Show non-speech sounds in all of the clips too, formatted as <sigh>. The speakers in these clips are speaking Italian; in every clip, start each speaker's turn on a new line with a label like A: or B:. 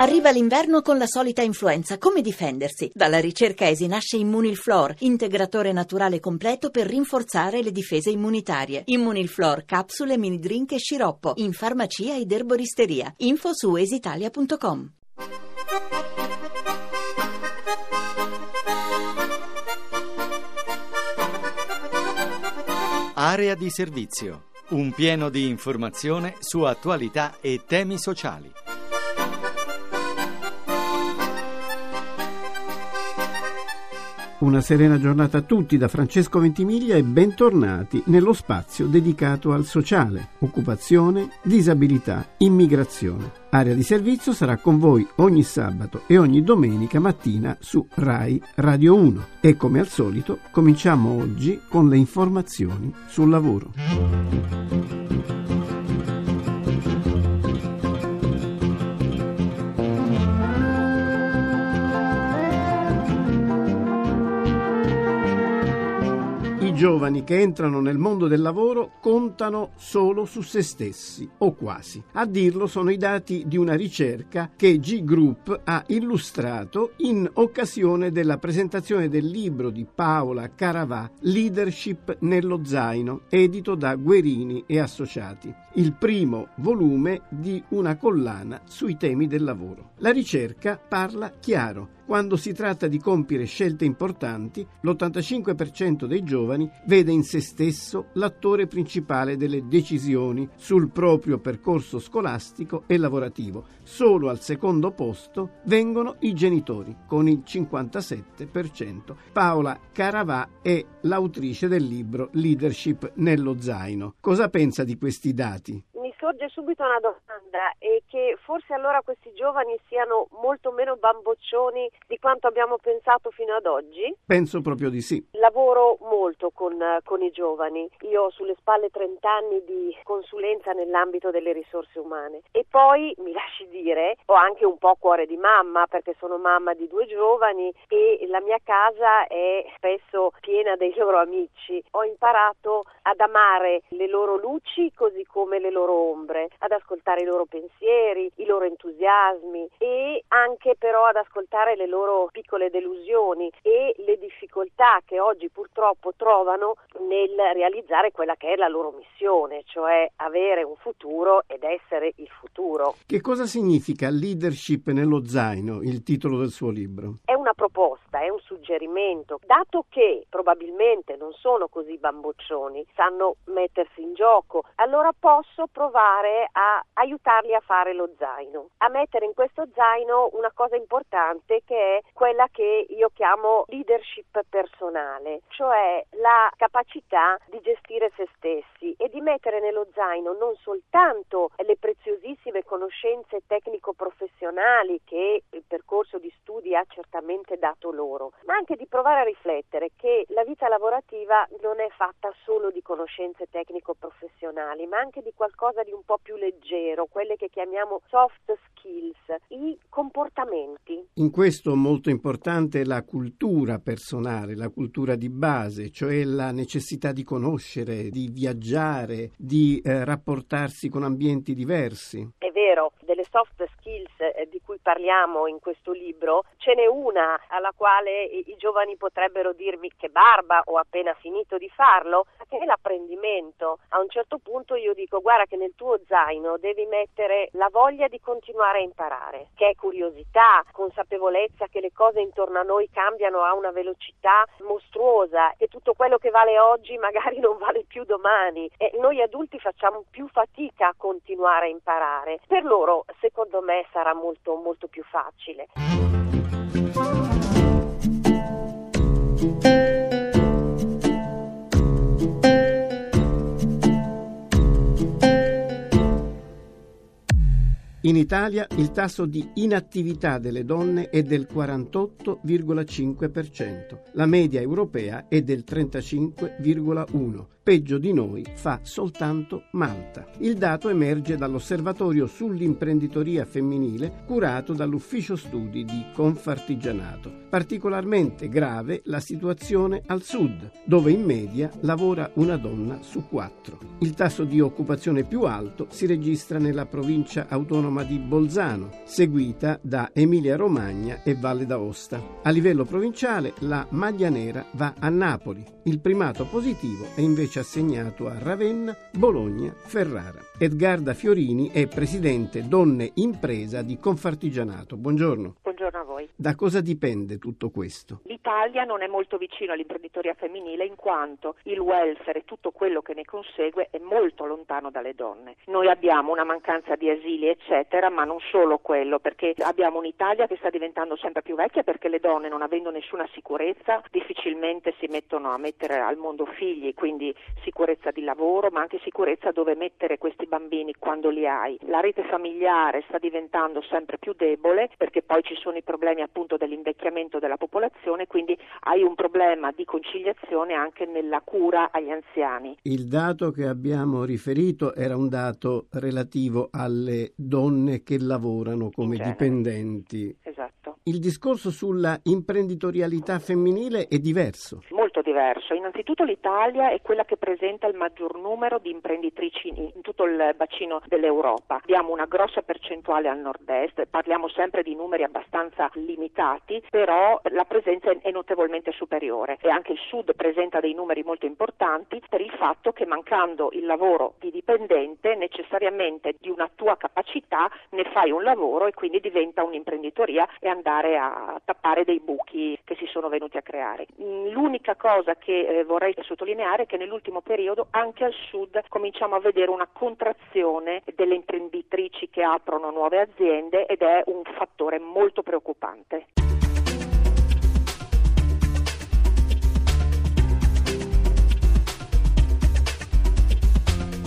A: Arriva l'inverno con la solita influenza. Come difendersi? Dalla ricerca ESI nasce Immunilflor, integratore naturale completo per rinforzare le difese immunitarie. Immunilflor, capsule, mini drink e sciroppo. In farmacia ed erboristeria. Info su esitalia.com.
B: Area di servizio. Un pieno di informazione su attualità e temi sociali.
C: Una serena giornata a tutti da Francesco Ventimiglia e bentornati nello spazio dedicato al sociale, occupazione, disabilità, immigrazione. Area di servizio sarà con voi ogni sabato e ogni domenica mattina su RAI Radio 1 e come al solito cominciamo oggi con le informazioni sul lavoro. Giovani che entrano nel mondo del lavoro contano solo su se stessi, o quasi. A dirlo sono i dati di una ricerca che G Group ha illustrato in occasione della presentazione del libro di Paola Caravà, Leadership nello zaino, edito da Guerini e Associati, il primo volume di una collana sui temi del lavoro. La ricerca parla chiaro quando si tratta di compiere scelte importanti, l'85% dei giovani vede in se stesso l'attore principale delle decisioni sul proprio percorso scolastico e lavorativo. Solo al secondo posto vengono i genitori, con il 57%. Paola Caravà è l'autrice del libro Leadership nello zaino. Cosa pensa di questi dati? Mati.
D: Sorge subito una domanda e che forse allora questi giovani siano molto meno bamboccioni di quanto abbiamo pensato fino ad oggi?
C: Penso proprio di sì.
D: Lavoro molto con, con i giovani, io ho sulle spalle 30 anni di consulenza nell'ambito delle risorse umane e poi <laughs> mi lasci dire ho anche un po' cuore di mamma perché sono mamma di due giovani e la mia casa è spesso piena dei loro amici. Ho imparato ad amare le loro luci così come le loro ombre, ad ascoltare i loro pensieri, i loro entusiasmi e anche però ad ascoltare le loro piccole delusioni e le difficoltà che oggi purtroppo trovano nel realizzare quella che è la loro missione, cioè avere un futuro ed essere il futuro.
C: Che cosa significa leadership nello zaino, il titolo del suo libro?
D: È una proposta, è un suggerimento, dato che probabilmente non sono così bamboccioni, sanno mettersi in gioco, allora posso provare a aiutarli a fare lo zaino, a mettere in questo zaino una cosa importante che è quella che io chiamo leadership personale, cioè la capacità di gestire se stessi e di mettere nello zaino non soltanto le preziosissime conoscenze tecnico-professionali che il percorso di studi ha certamente dato loro, ma anche di provare a riflettere che la vita lavorativa non è fatta solo di conoscenze tecnico-professionali, ma anche di qualcosa di un po' più leggero, quelle che chiamiamo soft skills, i comportamenti.
C: In questo molto importante è la cultura personale, la cultura di base, cioè la necessità di conoscere, di viaggiare, di eh, rapportarsi con ambienti diversi.
D: È vero, delle soft skills eh, di cui parliamo in questo libro, ce n'è una alla quale i, giovani potrebbero dirmi che barba ho appena finito di farlo, che è l'apprendimento. A un certo punto io dico guarda che nel tuo zaino devi mettere la voglia di continuare a imparare, che è curiosità, consapevolezza che le cose intorno a noi cambiano a una velocità mostruosa e tutto quello che vale oggi magari non vale più domani e noi adulti facciamo più fatica a continuare a imparare. Per loro, secondo me, sarà molto molto più facile.
C: In Italia il tasso di inattività delle donne è del 48,5%, la media europea è del 35,1%. Peggio di noi fa soltanto Malta. Il dato emerge dall'osservatorio sull'imprenditoria femminile curato dall'Ufficio Studi di Confartigianato. Particolarmente grave la situazione al sud, dove in media lavora una donna su quattro. Il tasso di occupazione più alto si registra nella provincia autonoma autonoma di Bolzano, seguita da Emilia-Romagna e Valle d'Aosta. A livello provinciale la maglia nera va a Napoli. Il primato positivo è invece assegnato a Ravenna, Bologna, Ferrara. Edgarda Fiorini è presidente Donne Impresa di Confartigianato. Buongiorno.
E: Buongiorno a voi.
C: Da cosa dipende tutto questo?
E: L'Italia non è molto vicino all'imprenditoria femminile in quanto il welfare e tutto quello che ne consegue è molto lontano dalle donne. Noi abbiamo una mancanza di asili eccetera, ma non solo quello, perché abbiamo un'Italia che sta diventando sempre più vecchia perché le donne non avendo nessuna sicurezza difficilmente si mettono a mettere al mondo figli, quindi sicurezza di lavoro, ma anche sicurezza dove mettere questi bambini quando li hai. La rete familiare sta diventando sempre più debole perché poi ci sono i problemi appunto dell'invecchiamento della popolazione, quindi hai un problema di conciliazione anche nella cura agli anziani.
C: Il dato che abbiamo riferito era un dato relativo alle donne che lavorano come dipendenti.
E: Esatto.
C: Il discorso sulla imprenditorialità femminile è diverso.
E: Molto diverso. Innanzitutto l'Italia è quella che presenta il maggior numero di imprenditrici in tutto il bacino dell'Europa. Abbiamo una grossa percentuale al nord-est, parliamo sempre di numeri abbastanza limitati, però la presenza è notevolmente superiore e anche il sud presenta dei numeri molto importanti per il fatto che mancando il lavoro di dipendente necessariamente di una tua capacità ne fai un lavoro e quindi diventa un'imprenditoria e andare a tappare dei buchi che si sono venuti a creare. L'unica cosa che eh, vorrei sottolineare è che nell'ultimo periodo anche al sud cominciamo a vedere una contrazione delle imprenditrici che aprono nuove aziende ed è un fattore molto preoccupante.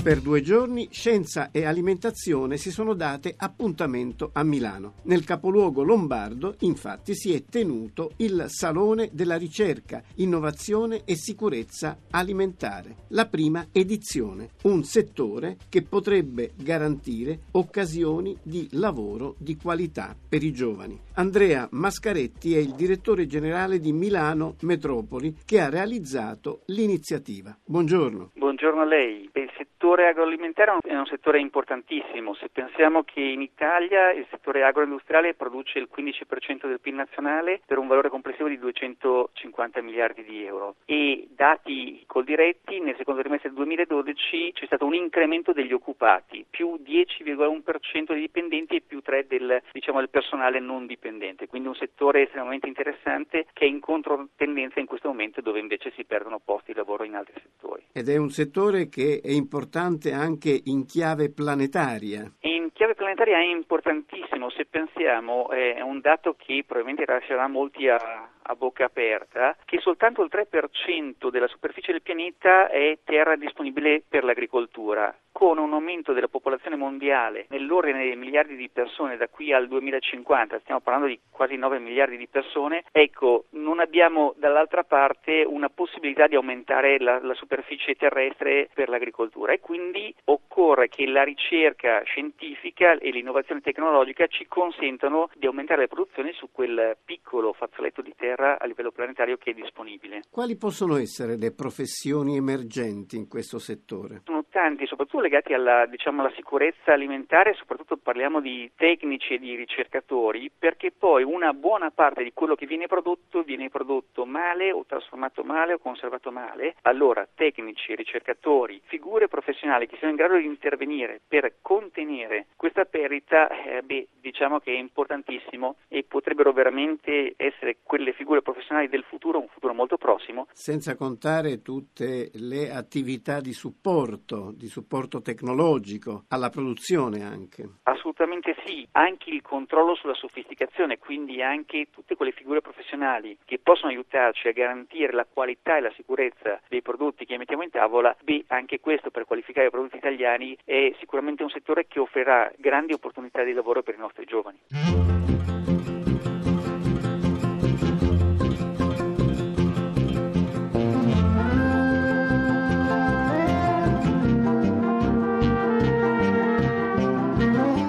C: Per due giorni Scienza e Alimentazione si sono date appuntamento a Milano. Nel capoluogo lombardo, infatti, si è tenuto il Salone della Ricerca, Innovazione e Sicurezza Alimentare, la prima edizione, un settore che potrebbe garantire occasioni di lavoro di qualità per i giovani. Andrea Mascaretti è il direttore generale di Milano Metropoli che ha realizzato l'iniziativa. Buongiorno.
F: Buongiorno a lei. Il settore agroalimentare è un settore importantissimo. Se pensiamo che in Italia il settore agroindustriale produce il 15% del PIL nazionale per un valore complessivo di 250 miliardi di euro e dati col diretti nel secondo trimestre del 2012 c'è stato un incremento degli occupati, più 10,1% dei dipendenti e più 3 del, diciamo, del personale non dipendente, quindi un settore estremamente interessante che è in controtendenza in questo momento dove invece si perdono posti di lavoro in altri settori.
C: Ed è un settore che è importante anche in chiave planetaria.
F: Chiave planetaria è importantissimo, se pensiamo è un dato che probabilmente lascerà molti a, a bocca aperta che soltanto il 3% della superficie del pianeta è terra disponibile per l'agricoltura. Con un aumento della popolazione mondiale nell'ordine dei miliardi di persone da qui al 2050, stiamo parlando di quasi 9 miliardi di persone, ecco, non abbiamo dall'altra parte una possibilità di aumentare la, la superficie terrestre per l'agricoltura e quindi occorre che la ricerca scientifica e l'innovazione tecnologica ci consentano di aumentare le produzioni su quel piccolo fazzoletto di terra terra a livello planetario che è disponibile.
C: Quali possono essere le professioni emergenti in questo settore?
F: Sono tanti, soprattutto legati alla, diciamo, alla sicurezza alimentare, soprattutto parliamo di tecnici e di ricercatori, perché poi una buona parte di quello che viene prodotto viene prodotto male o trasformato male o conservato male. Allora tecnici, ricercatori, figure professionali che siano in grado di intervenire per contenere questa perdita, eh, beh, diciamo che è importantissimo e potrebbero veramente essere quelle figure professionali del futuro, un futuro molto prossimo.
C: Senza contare tutte le attività di supporto, di supporto tecnologico, alla produzione anche.
F: Assolutamente sì, anche il controllo sulla sofisticazione, quindi anche tutte quelle figure professionali che possono aiutarci a garantire la qualità e la sicurezza dei prodotti che mettiamo in tavola, beh, anche questo per qualificare i prodotti italiani è sicuramente un settore che offrirà grandi opportunità di lavoro per i nostri giovani.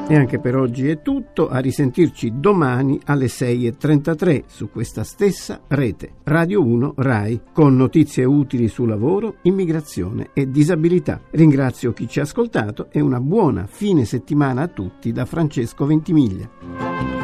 C: E anche per oggi è tutto, a risentirci domani alle 6.33 su questa stessa rete, Radio 1 RAI, con notizie utili su lavoro, immigrazione e disabilità. Ringrazio chi ci ha ascoltato e una buona fine settimana a tutti da Francesco Ventimiglia.